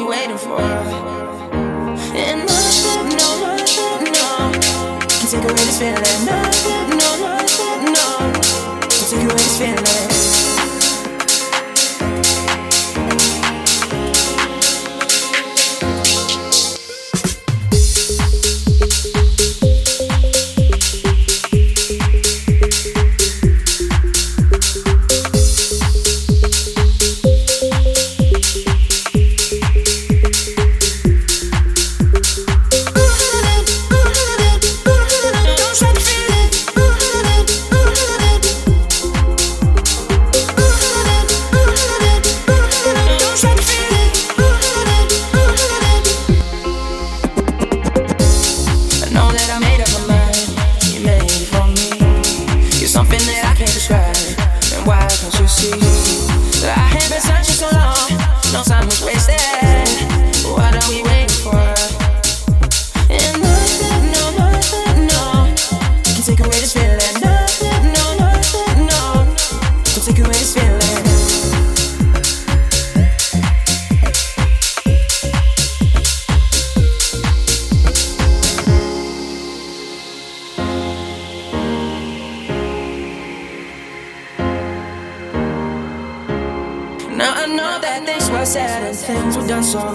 go out to keep on searching. Lost in the moment right now, but girl, you're hiding. And I have been looking so long. I know the feeling. What are we waiting for?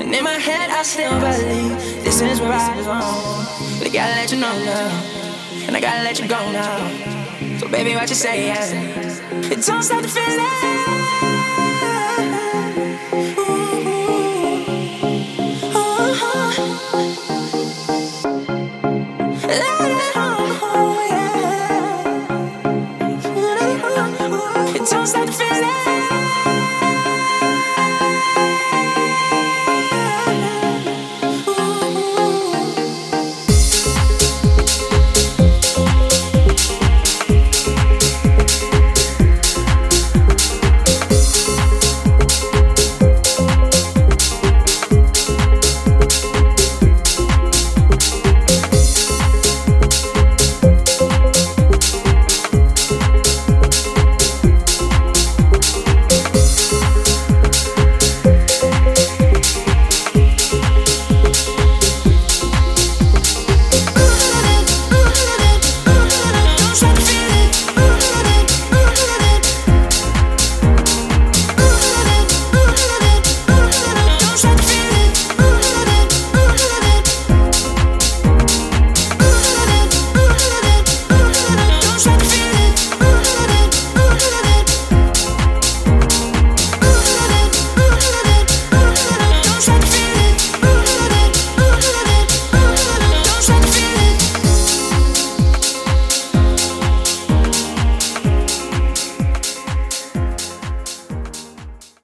And nothing, no, nothing, no, can take away this now, and I gotta let you go now. So, Baby, what you saying? It don't stop the feeling.